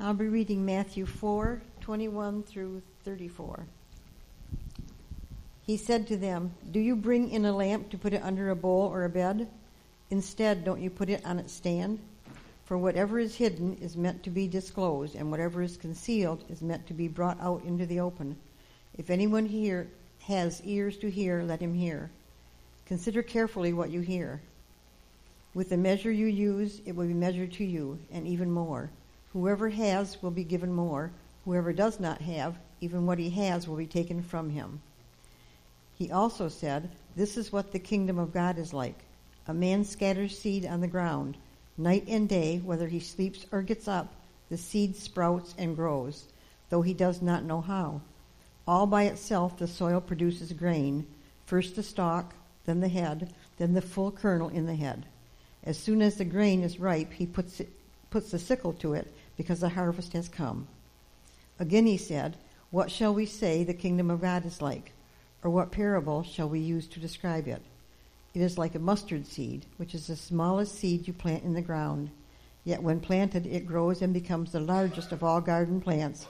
I'll be reading Matthew 4 21 through 34. He said to them, Do you bring in a lamp to put it under a bowl or a bed? Instead, don't you put it on its stand? For whatever is hidden is meant to be disclosed, and whatever is concealed is meant to be brought out into the open. If anyone here has ears to hear, let him hear. Consider carefully what you hear. With the measure you use, it will be measured to you, and even more. Whoever has will be given more. Whoever does not have, even what he has will be taken from him. He also said, This is what the kingdom of God is like. A man scatters seed on the ground. Night and day, whether he sleeps or gets up, the seed sprouts and grows, though he does not know how. All by itself, the soil produces grain first the stalk, then the head, then the full kernel in the head. As soon as the grain is ripe, he puts, it, puts the sickle to it, because the harvest has come. Again he said, What shall we say the kingdom of God is like? Or what parable shall we use to describe it? It is like a mustard seed, which is the smallest seed you plant in the ground. Yet when planted, it grows and becomes the largest of all garden plants,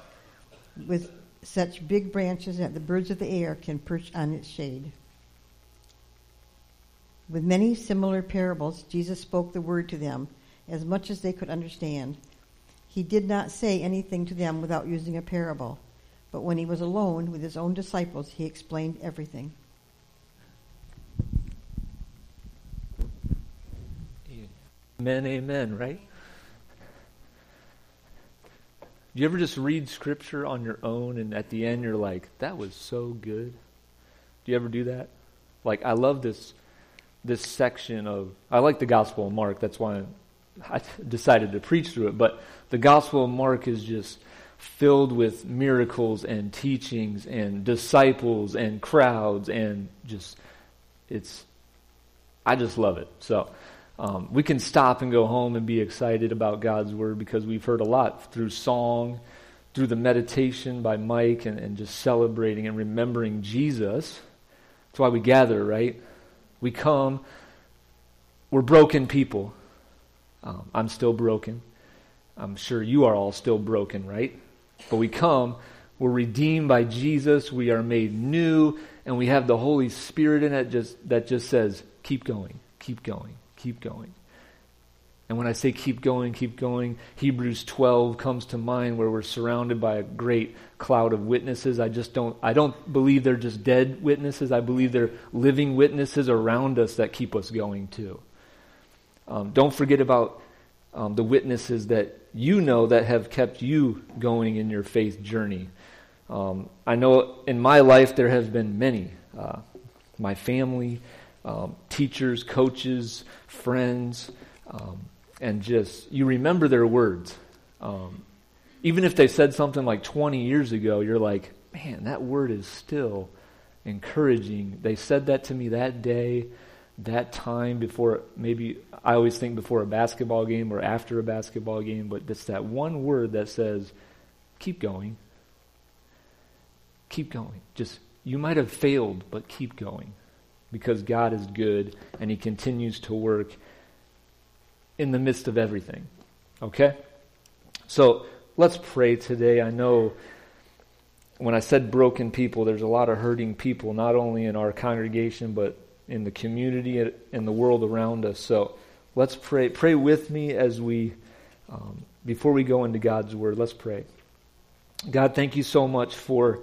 with such big branches that the birds of the air can perch on its shade. With many similar parables, Jesus spoke the word to them, as much as they could understand. He did not say anything to them without using a parable. But when he was alone with his own disciples, he explained everything. Amen, amen, right? Do you ever just read scripture on your own and at the end you're like, that was so good? Do you ever do that? Like, I love this this section of I like the Gospel of Mark. That's why I decided to preach through it. But the Gospel of Mark is just filled with miracles and teachings and disciples and crowds and just it's I just love it. So um, we can stop and go home and be excited about God's word because we've heard a lot through song, through the meditation by Mike, and, and just celebrating and remembering Jesus. That's why we gather, right? We come. We're broken people. Um, I'm still broken. I'm sure you are all still broken, right? But we come, we're redeemed by Jesus, we are made new, and we have the Holy Spirit in it just, that just says, keep going, keep going, keep going. And when I say keep going, keep going, Hebrews 12 comes to mind where we're surrounded by a great cloud of witnesses. I just don't I don't believe they're just dead witnesses. I believe they're living witnesses around us that keep us going too. Um, don't forget about um, the witnesses that you know that have kept you going in your faith journey. Um, I know in my life there have been many. Uh, my family, um, teachers, coaches, friends, um, and just, you remember their words. Um, even if they said something like 20 years ago, you're like, man, that word is still encouraging. They said that to me that day that time before maybe I always think before a basketball game or after a basketball game, but it's that one word that says, keep going. Keep going. Just, you might have failed, but keep going. Because God is good and He continues to work in the midst of everything. Okay? So let's pray today. I know when I said broken people, there's a lot of hurting people, not only in our congregation, but in the community and the world around us. So let's pray. Pray with me as we, um, before we go into God's Word, let's pray. God, thank you so much for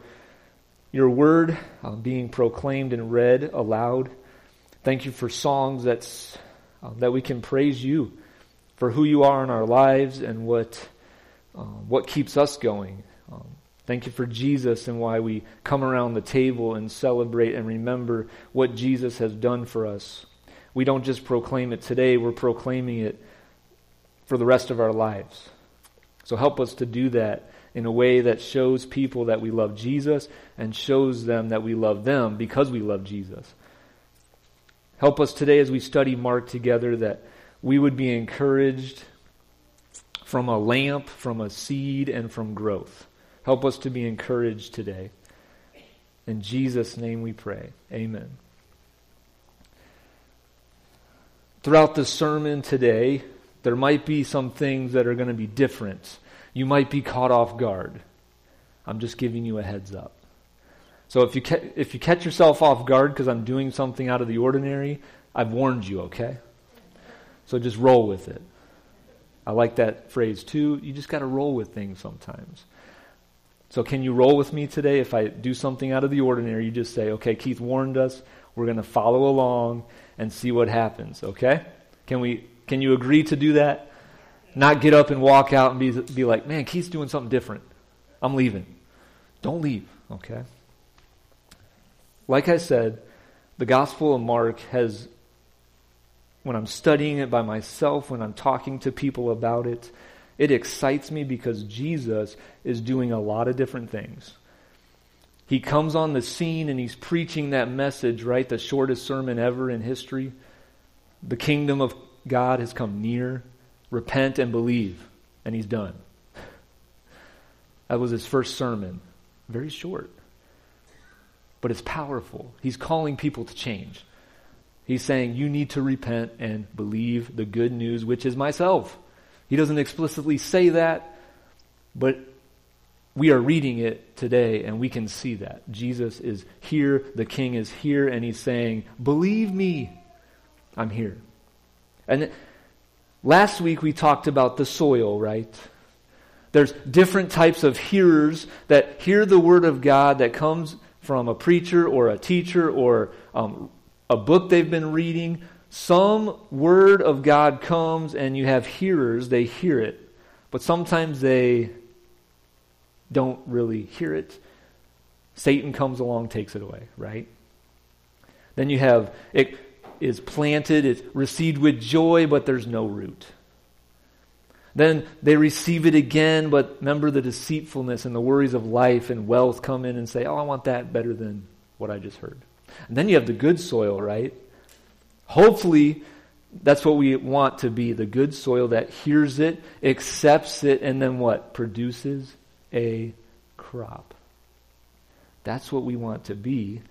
your Word uh, being proclaimed and read aloud. Thank you for songs that's, uh, that we can praise you for who you are in our lives and what, uh, what keeps us going. Um, Thank you for Jesus and why we come around the table and celebrate and remember what Jesus has done for us. We don't just proclaim it today, we're proclaiming it for the rest of our lives. So help us to do that in a way that shows people that we love Jesus and shows them that we love them because we love Jesus. Help us today as we study Mark together that we would be encouraged from a lamp, from a seed, and from growth. Help us to be encouraged today. In Jesus' name we pray. Amen. Throughout the sermon today, there might be some things that are going to be different. You might be caught off guard. I'm just giving you a heads up. So if you, ca- if you catch yourself off guard because I'm doing something out of the ordinary, I've warned you, okay? So just roll with it. I like that phrase too. You just got to roll with things sometimes. So, can you roll with me today? If I do something out of the ordinary, you just say, okay, Keith warned us. We're going to follow along and see what happens, okay? Can, we, can you agree to do that? Not get up and walk out and be, be like, man, Keith's doing something different. I'm leaving. Don't leave, okay? Like I said, the Gospel of Mark has when I'm studying it by myself, when I'm talking to people about it, it excites me because Jesus is doing a lot of different things. He comes on the scene and he's preaching that message, right? The shortest sermon ever in history. The kingdom of God has come near. Repent and believe. And he's done. That was his first sermon. Very short. But it's powerful. He's calling people to change. He's saying, You need to repent and believe the good news, which is myself. He doesn't explicitly say that, but we are reading it today and we can see that. Jesus is here, the King is here, and he's saying, Believe me, I'm here. And last week we talked about the soil, right? There's different types of hearers that hear the word of God that comes from a preacher or a teacher or um, a book they've been reading. Some word of God comes and you have hearers, they hear it. But sometimes they don't really hear it. Satan comes along, takes it away, right? Then you have it is planted, it's received with joy, but there's no root. Then they receive it again, but remember the deceitfulness and the worries of life and wealth come in and say, Oh, I want that better than what I just heard. And then you have the good soil, right? Hopefully, that's what we want to be the good soil that hears it, accepts it, and then what? Produces a crop. That's what we want to be.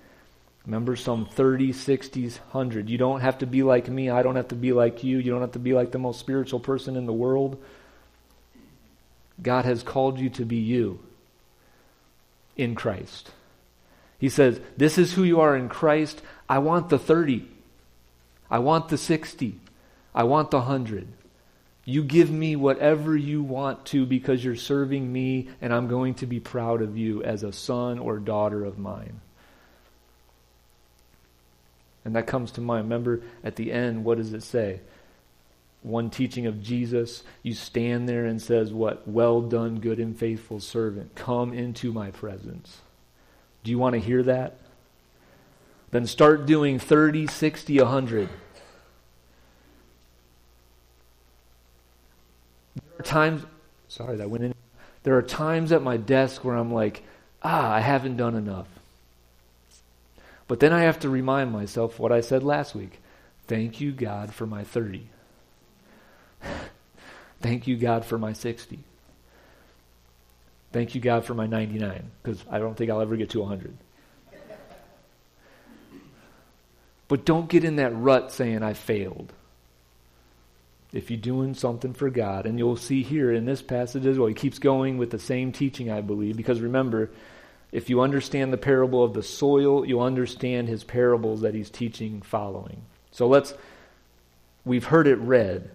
Remember some 30, 60s, 100. You don't have to be like me. I don't have to be like you. You don't have to be like the most spiritual person in the world. God has called you to be you in Christ. He says, This is who you are in Christ. I want the 30. I want the 60. I want the 100. You give me whatever you want to because you're serving me, and I'm going to be proud of you as a son or daughter of mine. And that comes to mind. Remember at the end, what does it say? One teaching of Jesus, you stand there and says, What? Well done, good and faithful servant. Come into my presence. Do you want to hear that? Then start doing 30, 60, 100. There are times, sorry, that went in. There are times at my desk where I'm like, ah, I haven't done enough. But then I have to remind myself what I said last week. Thank you, God, for my 30. Thank you, God, for my 60. Thank you, God, for my 99, because I don't think I'll ever get to 100. But don't get in that rut saying, I failed. If you're doing something for God, and you'll see here in this passage as well, he keeps going with the same teaching, I believe, because remember, if you understand the parable of the soil, you'll understand his parables that he's teaching following. So let's, we've heard it read.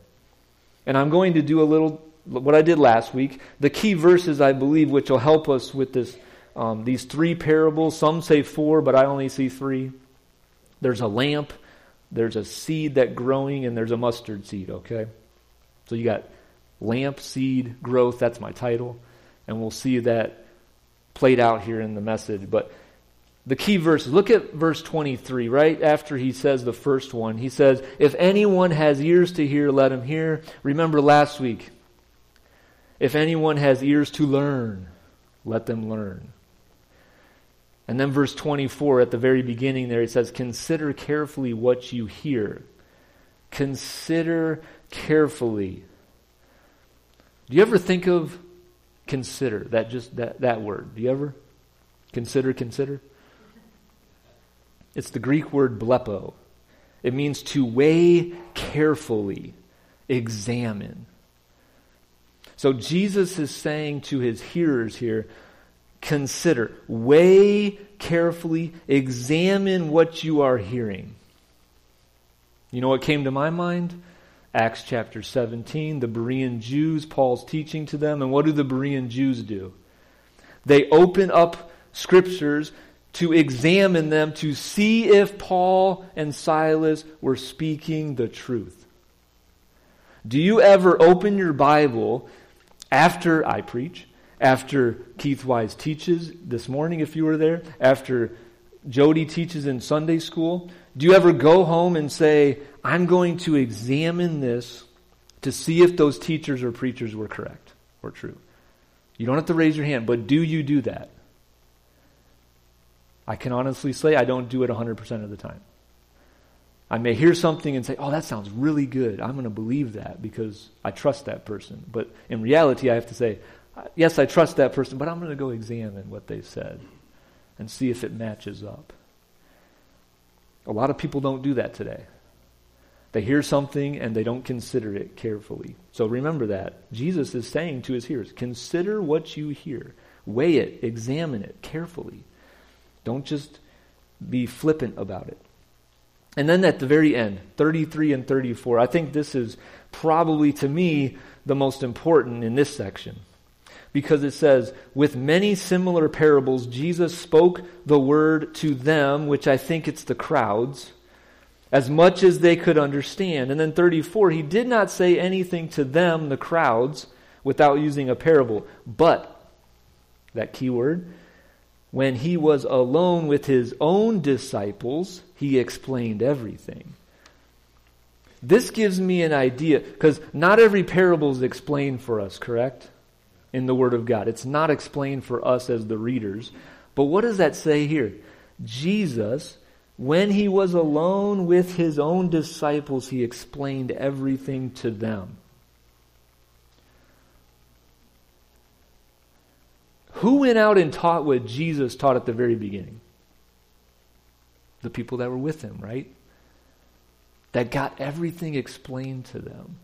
And I'm going to do a little what I did last week, the key verses, I believe, which will help us with this, um, these three parables. Some say four, but I only see three. There's a lamp, there's a seed that growing, and there's a mustard seed, okay? So you got lamp, seed, growth, that's my title. And we'll see that played out here in the message. But the key verse, look at verse 23, right after he says the first one. He says, If anyone has ears to hear, let him hear. Remember last week, if anyone has ears to learn, let them learn. And then verse 24 at the very beginning there it says, Consider carefully what you hear. Consider carefully. Do you ever think of consider? That just that, that word. Do you ever? Consider, consider? It's the Greek word blepo. It means to weigh carefully, examine. So Jesus is saying to his hearers here, consider, weigh carefully, examine what you are hearing. You know what came to my mind? Acts chapter 17, the Berean Jews, Paul's teaching to them. And what do the Berean Jews do? They open up scriptures to examine them to see if Paul and Silas were speaking the truth. Do you ever open your Bible after I preach, after Keith Wise teaches this morning, if you were there, after Jody teaches in Sunday school? Do you ever go home and say, I'm going to examine this to see if those teachers or preachers were correct or true? You don't have to raise your hand, but do you do that? I can honestly say I don't do it 100% of the time. I may hear something and say, oh, that sounds really good. I'm going to believe that because I trust that person. But in reality, I have to say, yes, I trust that person, but I'm going to go examine what they said and see if it matches up. A lot of people don't do that today. They hear something and they don't consider it carefully. So remember that. Jesus is saying to his hearers, consider what you hear, weigh it, examine it carefully. Don't just be flippant about it. And then at the very end, 33 and 34, I think this is probably to me the most important in this section. Because it says, with many similar parables, Jesus spoke the word to them, which I think it's the crowds, as much as they could understand. And then 34, he did not say anything to them, the crowds, without using a parable. But, that key word, when he was alone with his own disciples, he explained everything. This gives me an idea, because not every parable is explained for us, correct? In the Word of God. It's not explained for us as the readers. But what does that say here? Jesus, when he was alone with his own disciples, he explained everything to them. Who went out and taught what Jesus taught at the very beginning? The people that were with him, right? That got everything explained to them.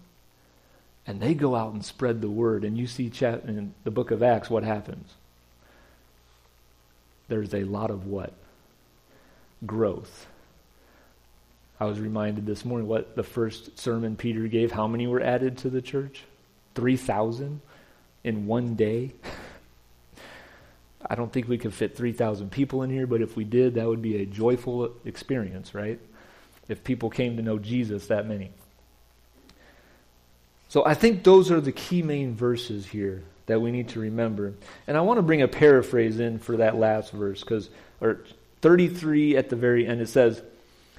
And they go out and spread the word. And you see in the book of Acts what happens. There's a lot of what? Growth. I was reminded this morning what the first sermon Peter gave, how many were added to the church? 3,000 in one day. I don't think we could fit 3,000 people in here, but if we did, that would be a joyful experience, right? If people came to know Jesus, that many. So I think those are the key main verses here that we need to remember. And I want to bring a paraphrase in for that last verse, because, or 33 at the very end, it says,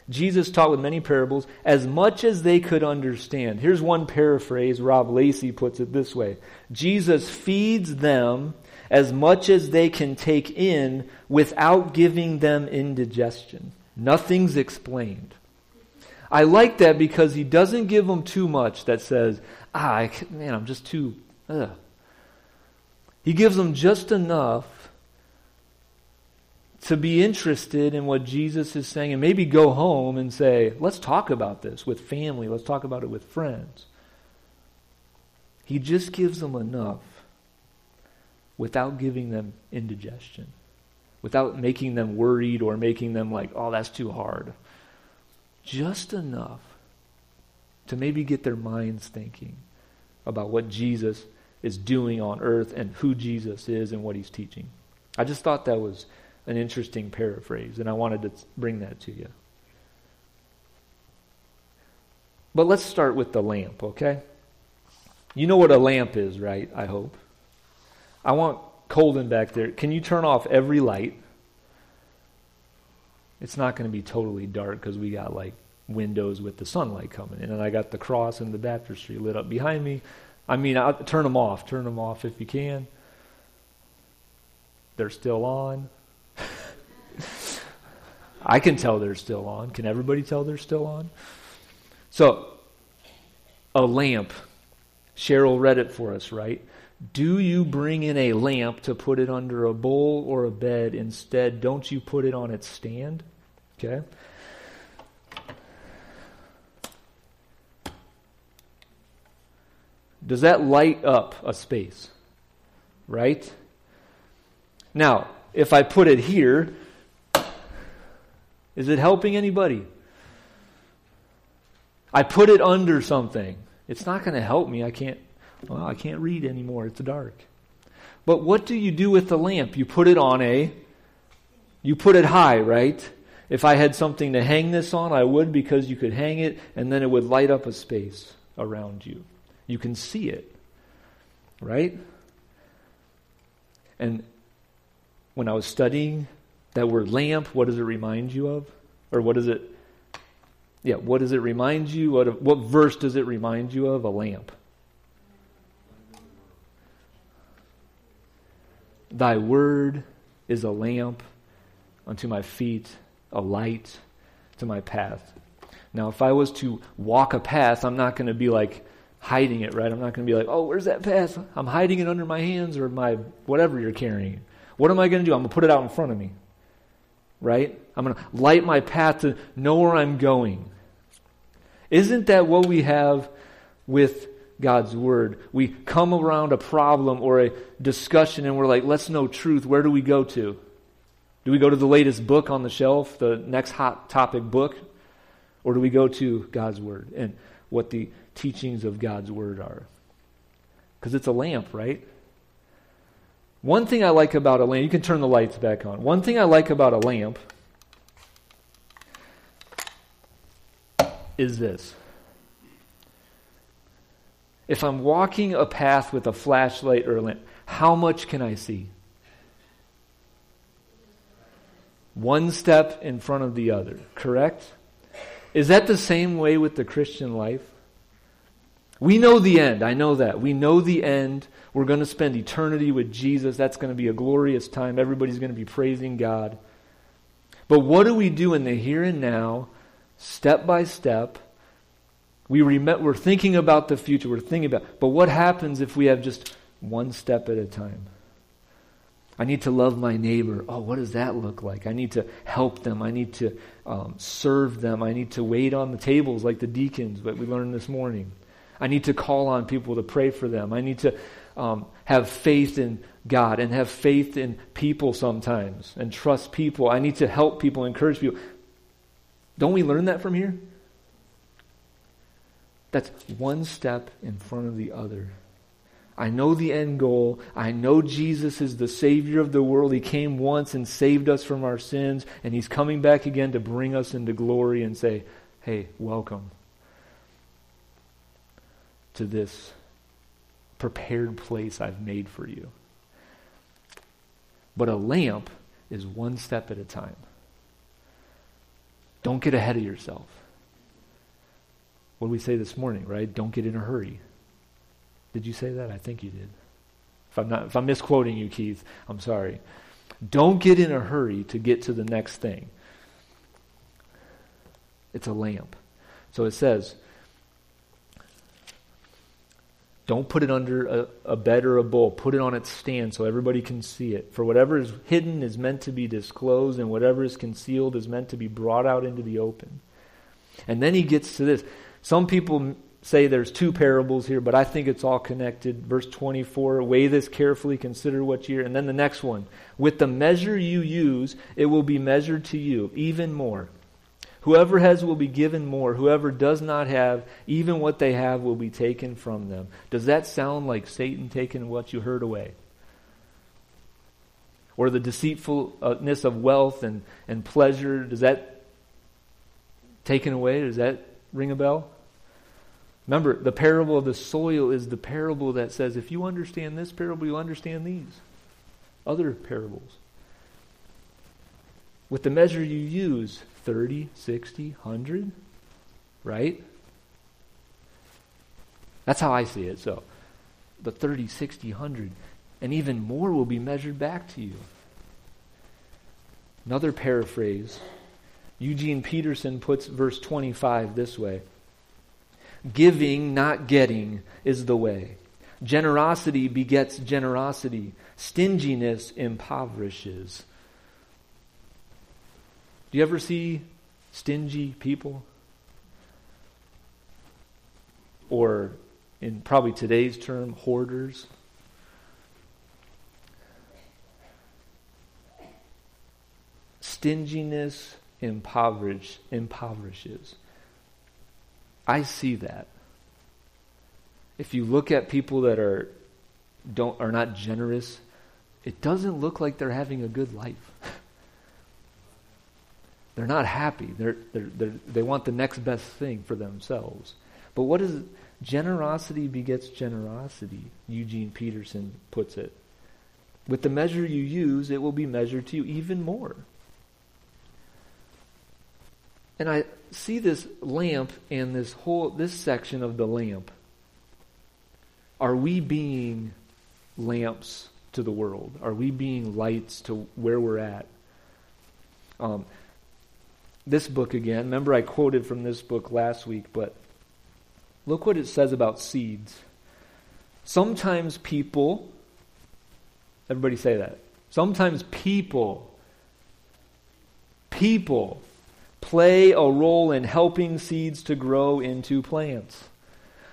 Jesus taught with many parables as much as they could understand. Here's one paraphrase. Rob Lacey puts it this way Jesus feeds them as much as they can take in without giving them indigestion. Nothing's explained. I like that because he doesn't give them too much that says, ah, I, man, I'm just too, ugh. He gives them just enough to be interested in what Jesus is saying and maybe go home and say, let's talk about this with family, let's talk about it with friends. He just gives them enough without giving them indigestion, without making them worried or making them like, oh, that's too hard. Just enough to maybe get their minds thinking about what Jesus is doing on earth and who Jesus is and what he's teaching. I just thought that was an interesting paraphrase, and I wanted to bring that to you. But let's start with the lamp, okay? You know what a lamp is, right? I hope. I want Colden back there. Can you turn off every light? It's not going to be totally dark because we got like windows with the sunlight coming in, and I got the cross and the baptistry lit up behind me. I mean, I'll, turn them off. Turn them off if you can. They're still on. I can tell they're still on. Can everybody tell they're still on? So, a lamp. Cheryl read it for us, right? Do you bring in a lamp to put it under a bowl or a bed? Instead, don't you put it on its stand? Okay? Does that light up a space? Right? Now, if I put it here, is it helping anybody? I put it under something. It's not going to help me. I can't well, I can't read anymore. It's dark. But what do you do with the lamp? You put it on a you put it high, right? If I had something to hang this on, I would because you could hang it and then it would light up a space around you. You can see it. Right? And when I was studying that word lamp, what does it remind you of? Or what does it Yeah, what does it remind you? What what verse does it remind you of? A lamp. Thy word is a lamp unto my feet, a light to my path. Now, if I was to walk a path, I'm not going to be like hiding it, right? I'm not going to be like, oh, where's that path? I'm hiding it under my hands or my whatever you're carrying. What am I going to do? I'm going to put it out in front of me, right? I'm going to light my path to know where I'm going. Isn't that what we have with God's Word? We come around a problem or a discussion and we're like, let's know truth. Where do we go to? Do we go to the latest book on the shelf, the next hot topic book? Or do we go to God's Word and what the teachings of God's Word are? Because it's a lamp, right? One thing I like about a lamp, you can turn the lights back on. One thing I like about a lamp is this. If I'm walking a path with a flashlight or a lamp, how much can I see? one step in front of the other, correct? Is that the same way with the Christian life? We know the end. I know that. We know the end. We're going to spend eternity with Jesus. That's going to be a glorious time. Everybody's going to be praising God. But what do we do in the here and now, step by step? We rem- we're thinking about the future. We're thinking about, but what happens if we have just one step at a time? I need to love my neighbor. Oh, what does that look like? I need to help them. I need to um, serve them. I need to wait on the tables like the deacons that we learned this morning. I need to call on people to pray for them. I need to um, have faith in God and have faith in people sometimes and trust people. I need to help people, encourage people. Don't we learn that from here? That's one step in front of the other. I know the end goal. I know Jesus is the Savior of the world. He came once and saved us from our sins, and He's coming back again to bring us into glory and say, hey, welcome to this prepared place I've made for you. But a lamp is one step at a time. Don't get ahead of yourself. What did we say this morning, right? Don't get in a hurry. Did you say that? I think you did. If I'm not if I'm misquoting you, Keith, I'm sorry. Don't get in a hurry to get to the next thing. It's a lamp. So it says, don't put it under a, a, bed or a bowl. Put it on its stand so everybody can see it. For whatever is hidden is meant to be disclosed, and whatever is concealed is meant to be brought out into the open. And then he gets to this. Some people say there's two parables here, but I think it's all connected. Verse 24 weigh this carefully, consider what you And then the next one with the measure you use, it will be measured to you, even more. Whoever has will be given more. Whoever does not have, even what they have will be taken from them. Does that sound like Satan taking what you heard away? Or the deceitfulness of wealth and, and pleasure, does that taken away? Does that ring a bell? Remember, the parable of the soil is the parable that says if you understand this parable, you'll understand these other parables. With the measure you use 30, 60, 100, right? That's how I see it. So, the 30, 60, 100, and even more will be measured back to you. Another paraphrase Eugene Peterson puts verse 25 this way. Giving, not getting, is the way. Generosity begets generosity. Stinginess impoverishes. Do you ever see stingy people? Or in probably today's term, hoarders. Stinginess impoverish, impoverishes. I see that. If you look at people that are don't are not generous, it doesn't look like they're having a good life. they're not happy. They're, they're, they're, they want the next best thing for themselves. But what is generosity begets generosity? Eugene Peterson puts it. With the measure you use, it will be measured to you even more. And I see this lamp and this whole this section of the lamp. Are we being lamps to the world? Are we being lights to where we're at? Um, this book again, remember I quoted from this book last week, but look what it says about seeds. Sometimes people, everybody say that. Sometimes people, people play a role in helping seeds to grow into plants.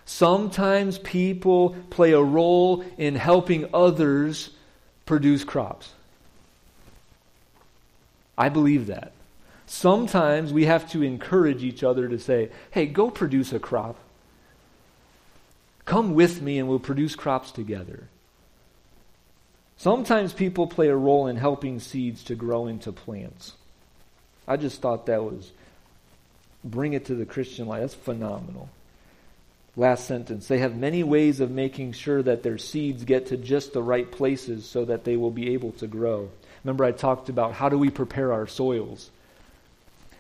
Sometimes people play a role in helping others produce crops. I believe that. Sometimes we have to encourage each other to say, hey, go produce a crop. Come with me and we'll produce crops together. Sometimes people play a role in helping seeds to grow into plants. I just thought that was bring it to the Christian life. That's phenomenal. Last sentence. They have many ways of making sure that their seeds get to just the right places so that they will be able to grow. Remember, I talked about how do we prepare our soils?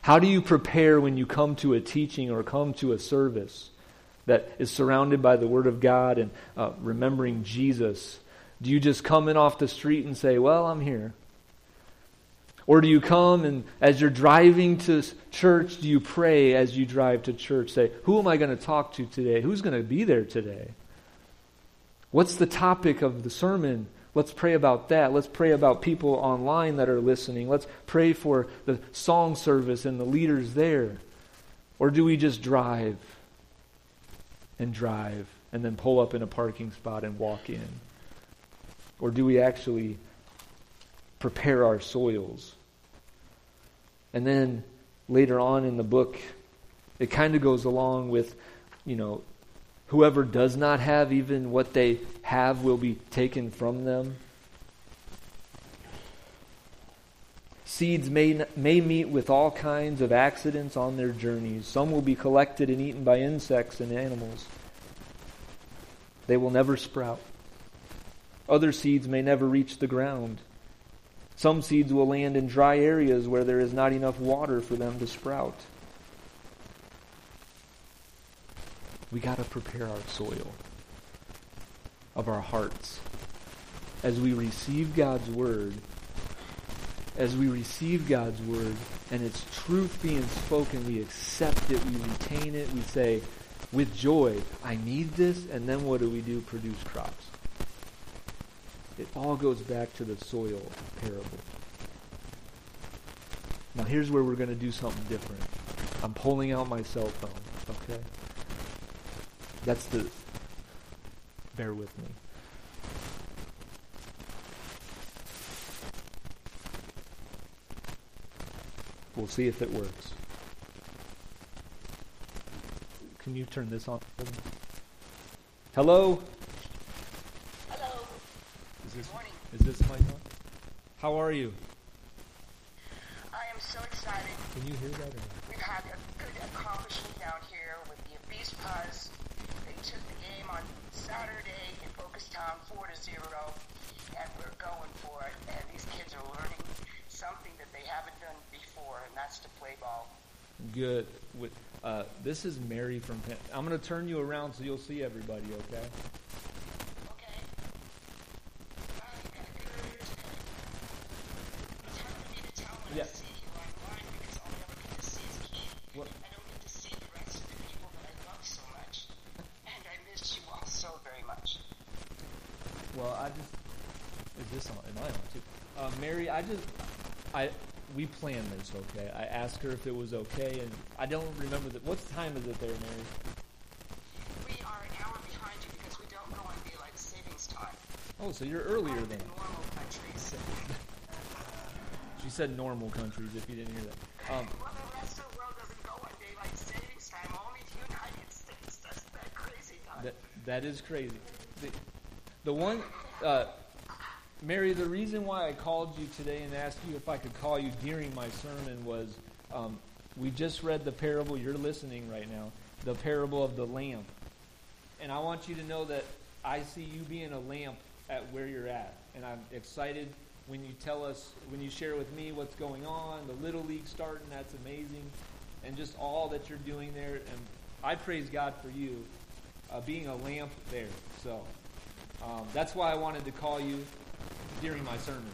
How do you prepare when you come to a teaching or come to a service that is surrounded by the Word of God and uh, remembering Jesus? Do you just come in off the street and say, Well, I'm here? Or do you come and as you're driving to church, do you pray as you drive to church? Say, who am I going to talk to today? Who's going to be there today? What's the topic of the sermon? Let's pray about that. Let's pray about people online that are listening. Let's pray for the song service and the leaders there. Or do we just drive and drive and then pull up in a parking spot and walk in? Or do we actually prepare our soils. And then later on in the book, it kind of goes along with, you know, whoever does not have even what they have will be taken from them. Seeds may, may meet with all kinds of accidents on their journeys. Some will be collected and eaten by insects and animals. They will never sprout. Other seeds may never reach the ground. Some seeds will land in dry areas where there is not enough water for them to sprout. We got to prepare our soil of our hearts as we receive God's word. As we receive God's word and its truth being spoken, we accept it, we retain it, we say, with joy, I need this, and then what do we do? Produce crops. It all goes back to the soil parable. Now, here's where we're going to do something different. I'm pulling out my cell phone, okay? That's the. Bear with me. We'll see if it works. Can you turn this on? Hello? Hello. Is this, Good morning. is this my phone? How are you? I am so excited. Can you hear that? Or? We've had a good accomplishment down here with the Avispas. They took the game on Saturday in Bocas Town 4 to 0, and we're going for it. And these kids are learning something that they haven't done before, and that's to play ball. Good. Uh, this is Mary from. Penn. I'm going to turn you around so you'll see everybody. Okay. was okay. I asked her if it was okay, and I don't remember that. What time is it there, Mary? We are an hour behind you because we don't go on daylight savings time. Oh, so you're earlier than normal countries. she said normal countries. If you didn't hear that. Um, well, the rest of the world doesn't go on daylight savings time. Only the United States. That's that crazy. time. That that is crazy. The, the one. Uh, Mary. The reason why I called you today and asked you if I could call you during my sermon was um, we just read the parable. You're listening right now. The parable of the lamp, and I want you to know that I see you being a lamp at where you're at, and I'm excited when you tell us when you share with me what's going on. The little league starting. That's amazing, and just all that you're doing there. And I praise God for you uh, being a lamp there. So um, that's why I wanted to call you during my sermon.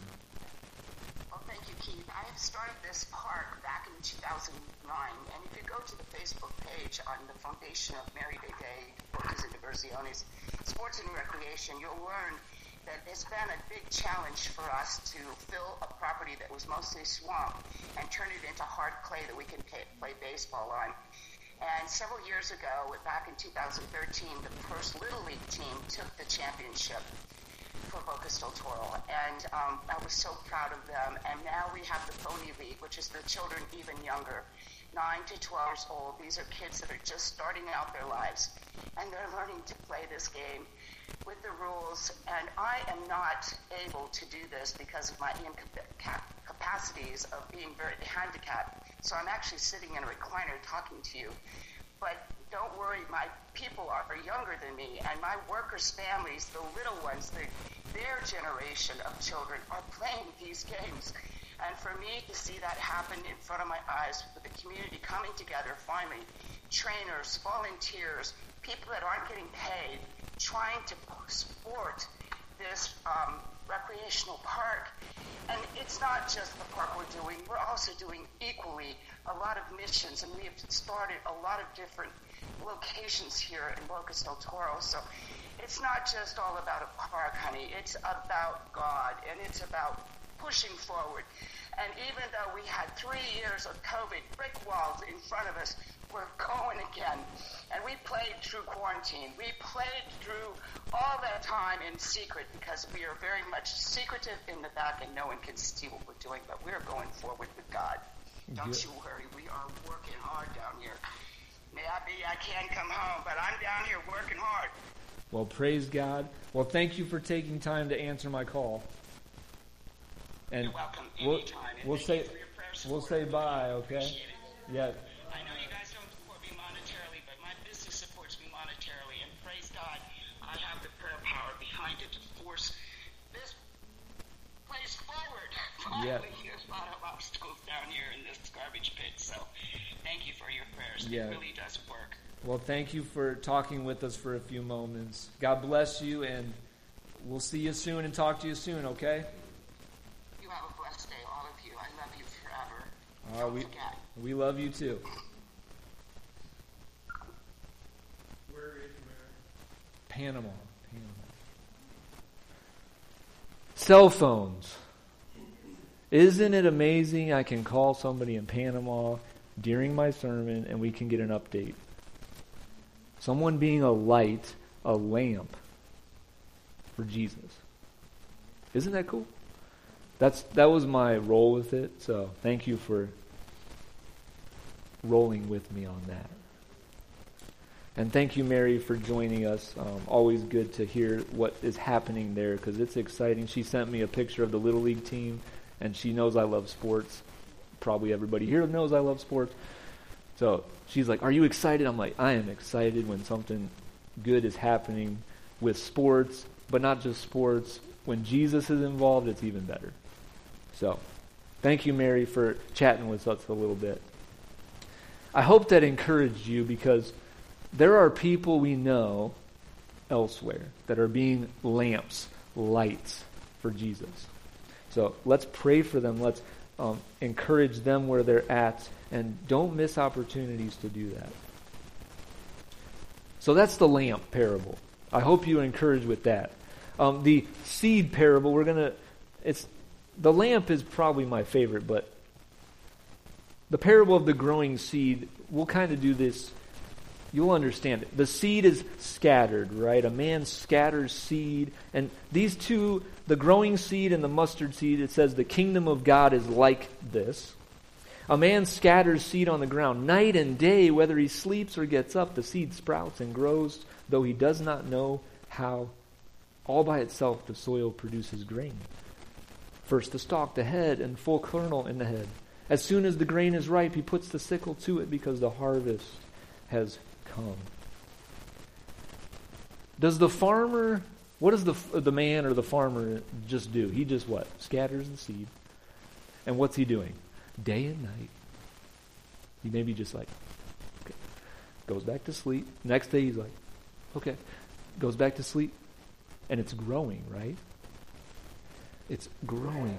Well, thank you, Keith. I have started this park back in 2009, and if you go to the Facebook page on the Foundation of Mary Day Day, Focus Universiones, Sports and Recreation, you'll learn that it's been a big challenge for us to fill a property that was mostly swamp and turn it into hard clay that we can ta play baseball on. And several years ago, back in 2013, the first Little League team took the championship for Bocas del Toro, and um, I was so proud of them. And now we have the Pony League, which is the children even younger, 9 to 12 years old. These are kids that are just starting out their lives, and they're learning to play this game with the rules. And I am not able to do this because of my incapacities of being very handicapped. So I'm actually sitting in a recliner talking to you. But don't worry, my people are younger than me, and my workers' families, the little ones, the, their generation of children are playing these games. And for me to see that happen in front of my eyes, with the community coming together finally, trainers, volunteers, people that aren't getting paid, trying to support this um, recreational park. And it's not just the park we're doing, we're also doing equally a lot of missions, and we have started a lot of different locations here in Bocas del Toro. So it's not just all about a park, honey, it's about God, and it's about pushing forward. And even though we had three years of COVID, brick walls in front of us, we're going again. And we played through quarantine. We played through all that time in secret because we are very much secretive in the back and no one can see what we're doing, but we're going forward with God. Don't you worry. We are working hard down here. May I can't come home, but I'm down here working hard. Well, praise God. Well, thank you for taking time to answer my call. And You're welcome we'll, anytime. And we'll say you for your prayer we'll say bye, okay? Yeah. I know you guys don't support me monetarily, but my business supports me monetarily, and praise God, I have the prayer power behind it to force this place forward. Yeah. Finally, there's a lot of obstacles down here in this garbage pit, so thank you for your prayers. Yeah. It really does work. Well, thank you for talking with us for a few moments. God bless you, and we'll see you soon and talk to you soon, okay? You have a blessed day, all of you. I love you forever. Uh, Don't we, forget. we love you too. Where is Panama. Panama. Cell phones. Isn't it amazing I can call somebody in Panama during my sermon and we can get an update? Someone being a light, a lamp for Jesus. Isn't that cool? That's that was my role with it. So thank you for rolling with me on that. And thank you, Mary, for joining us. Um, always good to hear what is happening there because it's exciting. She sent me a picture of the Little League team, and she knows I love sports. Probably everybody here knows I love sports. So she's like, Are you excited? I'm like, I am excited when something good is happening with sports, but not just sports. When Jesus is involved, it's even better. So thank you, Mary, for chatting with us a little bit. I hope that encouraged you because there are people we know elsewhere that are being lamps, lights for Jesus. So let's pray for them. Let's um, encourage them where they're at, and don't miss opportunities to do that. So that's the lamp parable. I hope you are encouraged with that. Um, the seed parable, we're gonna. It's the lamp is probably my favorite, but the parable of the growing seed, we'll kind of do this you'll understand it. The seed is scattered, right? A man scatters seed. And these two, the growing seed and the mustard seed, it says the kingdom of God is like this. A man scatters seed on the ground. Night and day, whether he sleeps or gets up, the seed sprouts and grows, though he does not know how. All by itself, the soil produces grain. First the stalk, the head, and full kernel in the head. As soon as the grain is ripe, he puts the sickle to it because the harvest has come. Does the farmer, what does the, the man or the farmer just do? He just what? Scatters the seed. And what's he doing? Day and night. He maybe just like, okay, goes back to sleep. Next day he's like, okay, goes back to sleep. And it's growing, right? It's growing.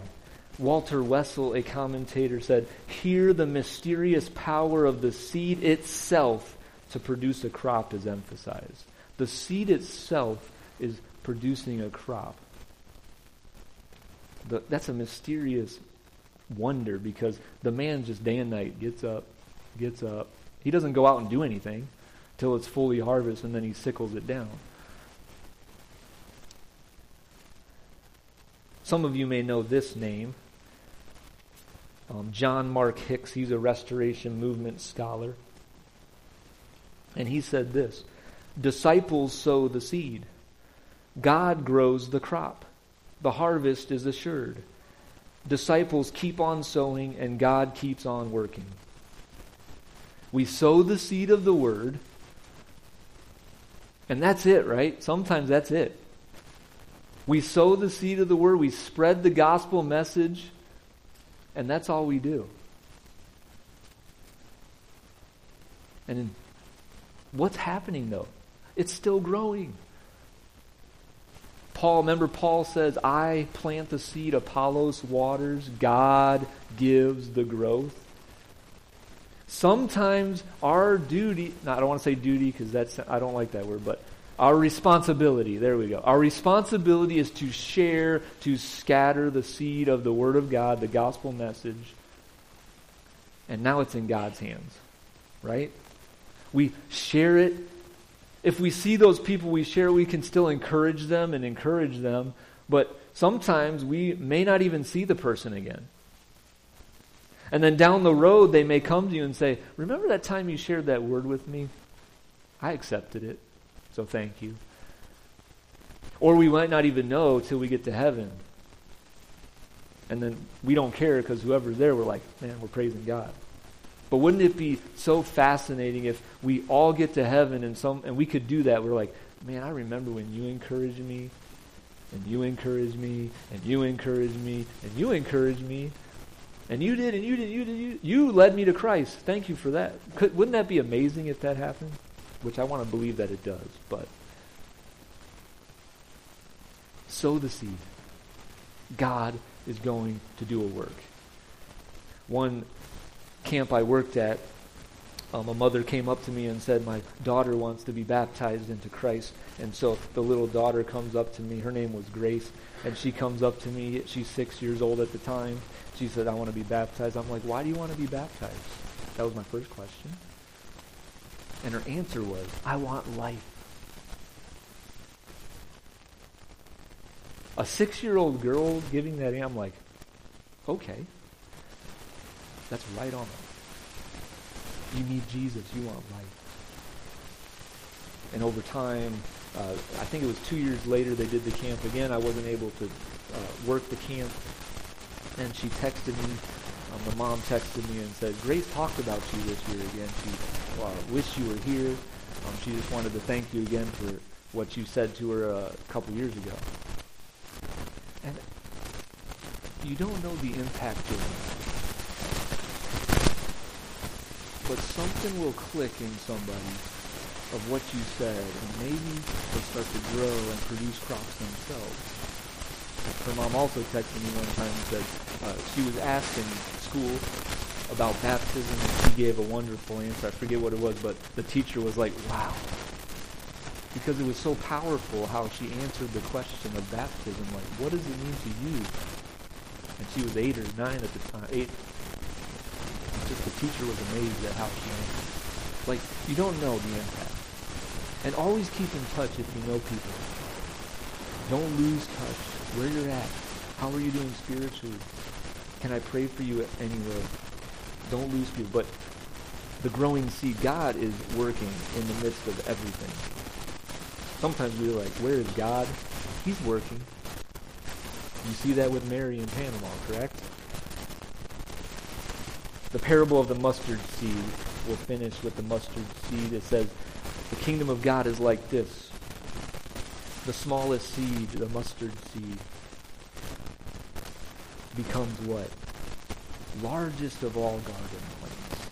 Walter Wessel, a commentator, said, Here the mysterious power of the seed itself to produce a crop is emphasized. The seed itself is producing a crop. The, that's a mysterious wonder because the man just day and night gets up, gets up. He doesn't go out and do anything till it's fully harvested and then he sickles it down. Some of you may know this name. Um, John Mark Hicks, he's a Restoration Movement scholar. And he said this Disciples sow the seed, God grows the crop, the harvest is assured. Disciples keep on sowing, and God keeps on working. We sow the seed of the word, and that's it, right? Sometimes that's it. We sow the seed of the word, we spread the gospel message, and that's all we do. And what's happening though? It's still growing. Paul, remember, Paul says, I plant the seed, Apollos waters, God gives the growth. Sometimes our duty, no, I don't want to say duty because that's, I don't like that word, but our responsibility, there we go. Our responsibility is to share, to scatter the seed of the Word of God, the gospel message. And now it's in God's hands, right? We share it. If we see those people we share, we can still encourage them and encourage them. But sometimes we may not even see the person again. And then down the road, they may come to you and say, Remember that time you shared that word with me? I accepted it. So thank you. Or we might not even know till we get to heaven. And then we don't care because whoever's there, we're like, man, we're praising God. But wouldn't it be so fascinating if we all get to heaven and some and we could do that? We're like, man, I remember when you encouraged me, and you encouraged me, and you encouraged me, and you encouraged me, and you did, and you did, you did, you you led me to Christ. Thank you for that. Could, wouldn't that be amazing if that happened? which I want to believe that it does, but sow the seed. God is going to do a work. One camp I worked at, um, a mother came up to me and said, My daughter wants to be baptized into Christ. And so the little daughter comes up to me. Her name was Grace. And she comes up to me. She's six years old at the time. She said, I want to be baptized. I'm like, Why do you want to be baptized? That was my first question. And her answer was, I want life. A six year old girl giving that, I'm like, okay. That's right on. You need Jesus. You want life. And over time, uh, I think it was two years later they did the camp again. I wasn't able to uh, work the camp. And she texted me um, the mom texted me and said, Grace talked about you this year again. She uh, wished you were here. Um, she just wanted to thank you again for what you said to her uh, a couple years ago. And you don't know the impact you'll make. But something will click in somebody of what you said, and maybe they'll start to grow and produce crops themselves. Her mom also texted me one time and said uh, she was asked in school about baptism and she gave a wonderful answer. I forget what it was, but the teacher was like, wow. Because it was so powerful how she answered the question of baptism. Like, what does it mean to you? And she was eight or nine at the time. Eight. The teacher was amazed at how she answered. Like, you don't know the impact. And always keep in touch if you know people. Don't lose touch. Where you're at. How are you doing spiritually? Can I pray for you anywhere? Don't lose people. But the growing seed, God is working in the midst of everything. Sometimes we're like, where is God? He's working. You see that with Mary in Panama, correct? The parable of the mustard seed will finish with the mustard seed. It says, the kingdom of God is like this. The smallest seed, the mustard seed, becomes what? Largest of all garden plants.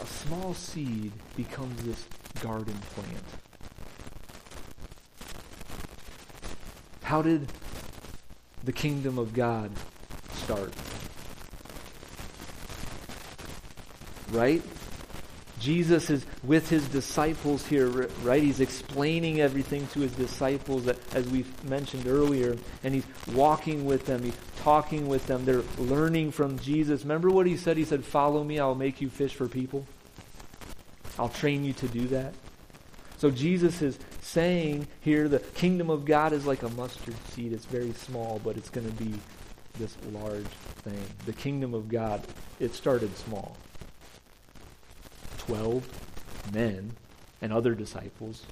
A small seed becomes this garden plant. How did the kingdom of God start? Right? Jesus is with his disciples here, right? He's explaining everything to his disciples, that, as we mentioned earlier, and he's walking with them, he's talking with them, they're learning from Jesus. Remember what he said? He said, Follow me, I'll make you fish for people. I'll train you to do that. So Jesus is saying here the kingdom of God is like a mustard seed. It's very small, but it's going to be this large thing. The kingdom of God, it started small. Twelve men and other disciples.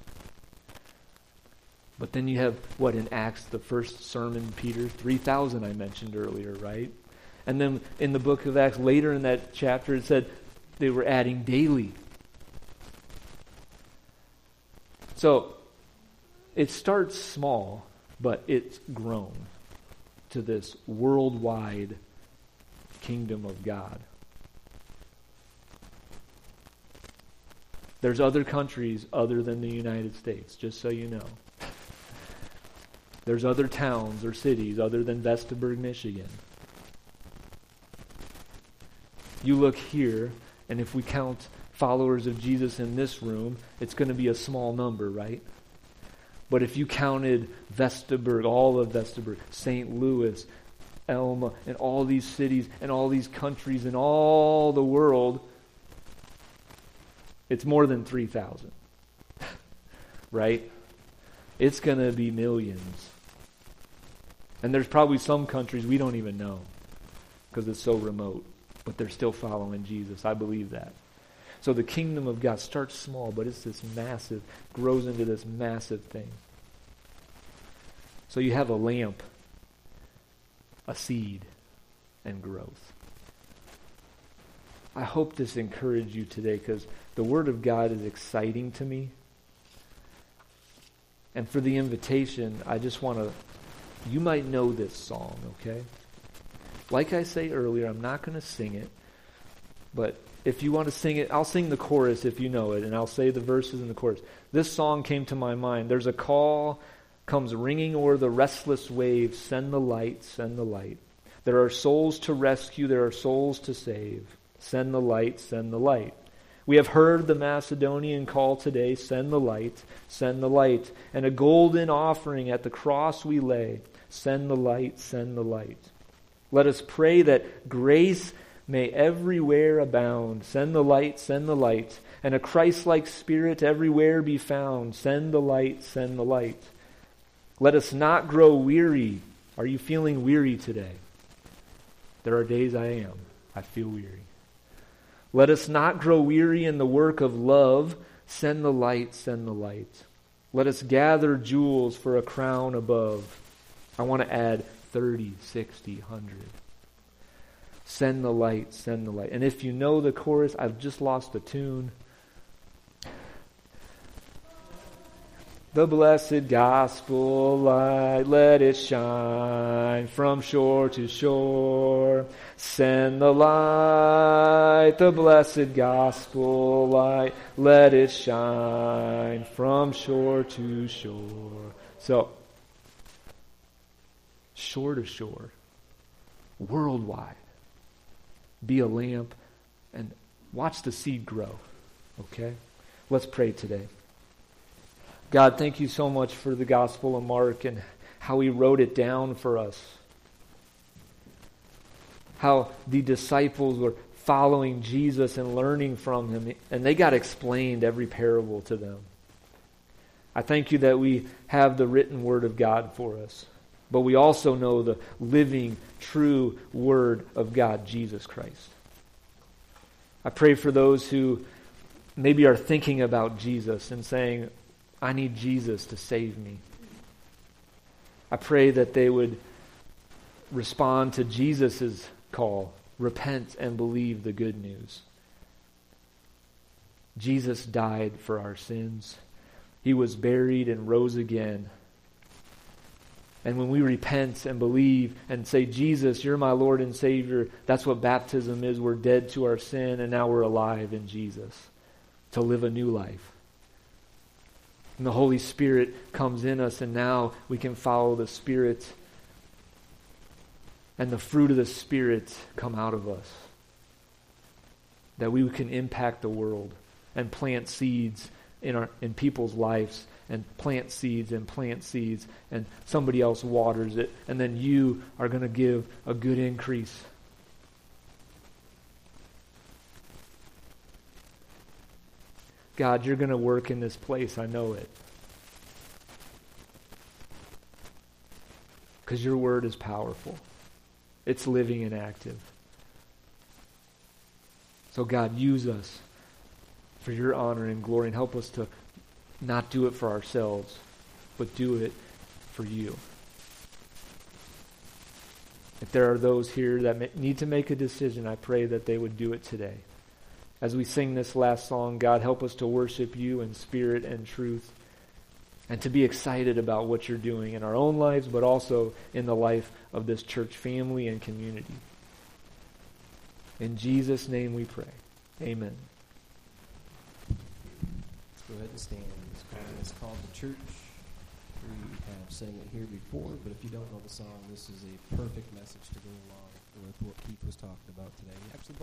But then you have what in Acts, the first sermon, Peter, 3,000 I mentioned earlier, right? And then in the book of Acts, later in that chapter, it said they were adding daily So it starts small, but it's grown to this worldwide kingdom of God. There's other countries other than the United States, just so you know. There's other towns or cities other than Vestaburg, Michigan. You look here, and if we count followers of Jesus in this room, it's going to be a small number, right? But if you counted Vestaburg, all of Vestaburg, St. Louis, Alma, and all these cities and all these countries and all the world, it's more than 3,000. right? It's going to be millions. And there's probably some countries we don't even know because it's so remote, but they're still following Jesus. I believe that. So the kingdom of God starts small, but it's this massive, grows into this massive thing. So you have a lamp, a seed, and growth. I hope this encouraged you today because the Word of God is exciting to me. And for the invitation, I just want to, you might know this song, okay? Like I say earlier, I'm not going to sing it, but if you want to sing it, I'll sing the chorus if you know it, and I'll say the verses in the chorus. This song came to my mind. There's a call comes ringing o'er the restless waves. Send the light, send the light. There are souls to rescue, there are souls to save. Send the light, send the light. We have heard the Macedonian call today send the light, send the light. And a golden offering at the cross we lay. Send the light, send the light. Let us pray that grace may everywhere abound. Send the light, send the light, and a Christ like spirit everywhere be found. Send the light, send the light. Let us not grow weary. Are you feeling weary today? There are days I am. I feel weary. Let us not grow weary in the work of love. Send the light, send the light. Let us gather jewels for a crown above. I want to add 30, 60, 100. Send the light, send the light. And if you know the chorus, I've just lost the tune. The blessed gospel light, let it shine from shore to shore. Send the light, the blessed gospel light, let it shine from shore to shore. So, shore to shore, worldwide be a lamp, and watch the seed grow. Okay? Let's pray today. God, thank you so much for the Gospel of Mark and how he wrote it down for us. How the disciples were following Jesus and learning from him, and they got explained every parable to them. I thank you that we have the written word of God for us, but we also know the living, true word of God, Jesus Christ. I pray for those who maybe are thinking about Jesus and saying, I need Jesus to save me. I pray that they would respond to Jesus' call repent and believe the good news. Jesus died for our sins. He was buried and rose again. And when we repent and believe and say, Jesus, you're my Lord and Savior, that's what baptism is. We're dead to our sin, and now we're alive in Jesus to live a new life. And the Holy Spirit comes in us, and now we can follow the Spirit, and the fruit of the Spirit come out of us. That we can impact the world and plant seeds in, our, in people's lives and plant seeds and plant seeds, and somebody else waters it, and then you are going to give a good increase. God, you're going to work in this place. I know it. Because your word is powerful, it's living and active. So, God, use us for your honor and glory and help us to not do it for ourselves, but do it for you. If there are those here that need to make a decision, I pray that they would do it today. As we sing this last song, God, help us to worship you in spirit and truth and to be excited about what you're doing in our own lives, but also in the life of this church family and community. In Jesus' name we pray. Amen. Let's go ahead and stand. This is called The Church. We have sang it here before, but if you don't know the song, this is a perfect message to go along with what Keith was talking about today. Actually, both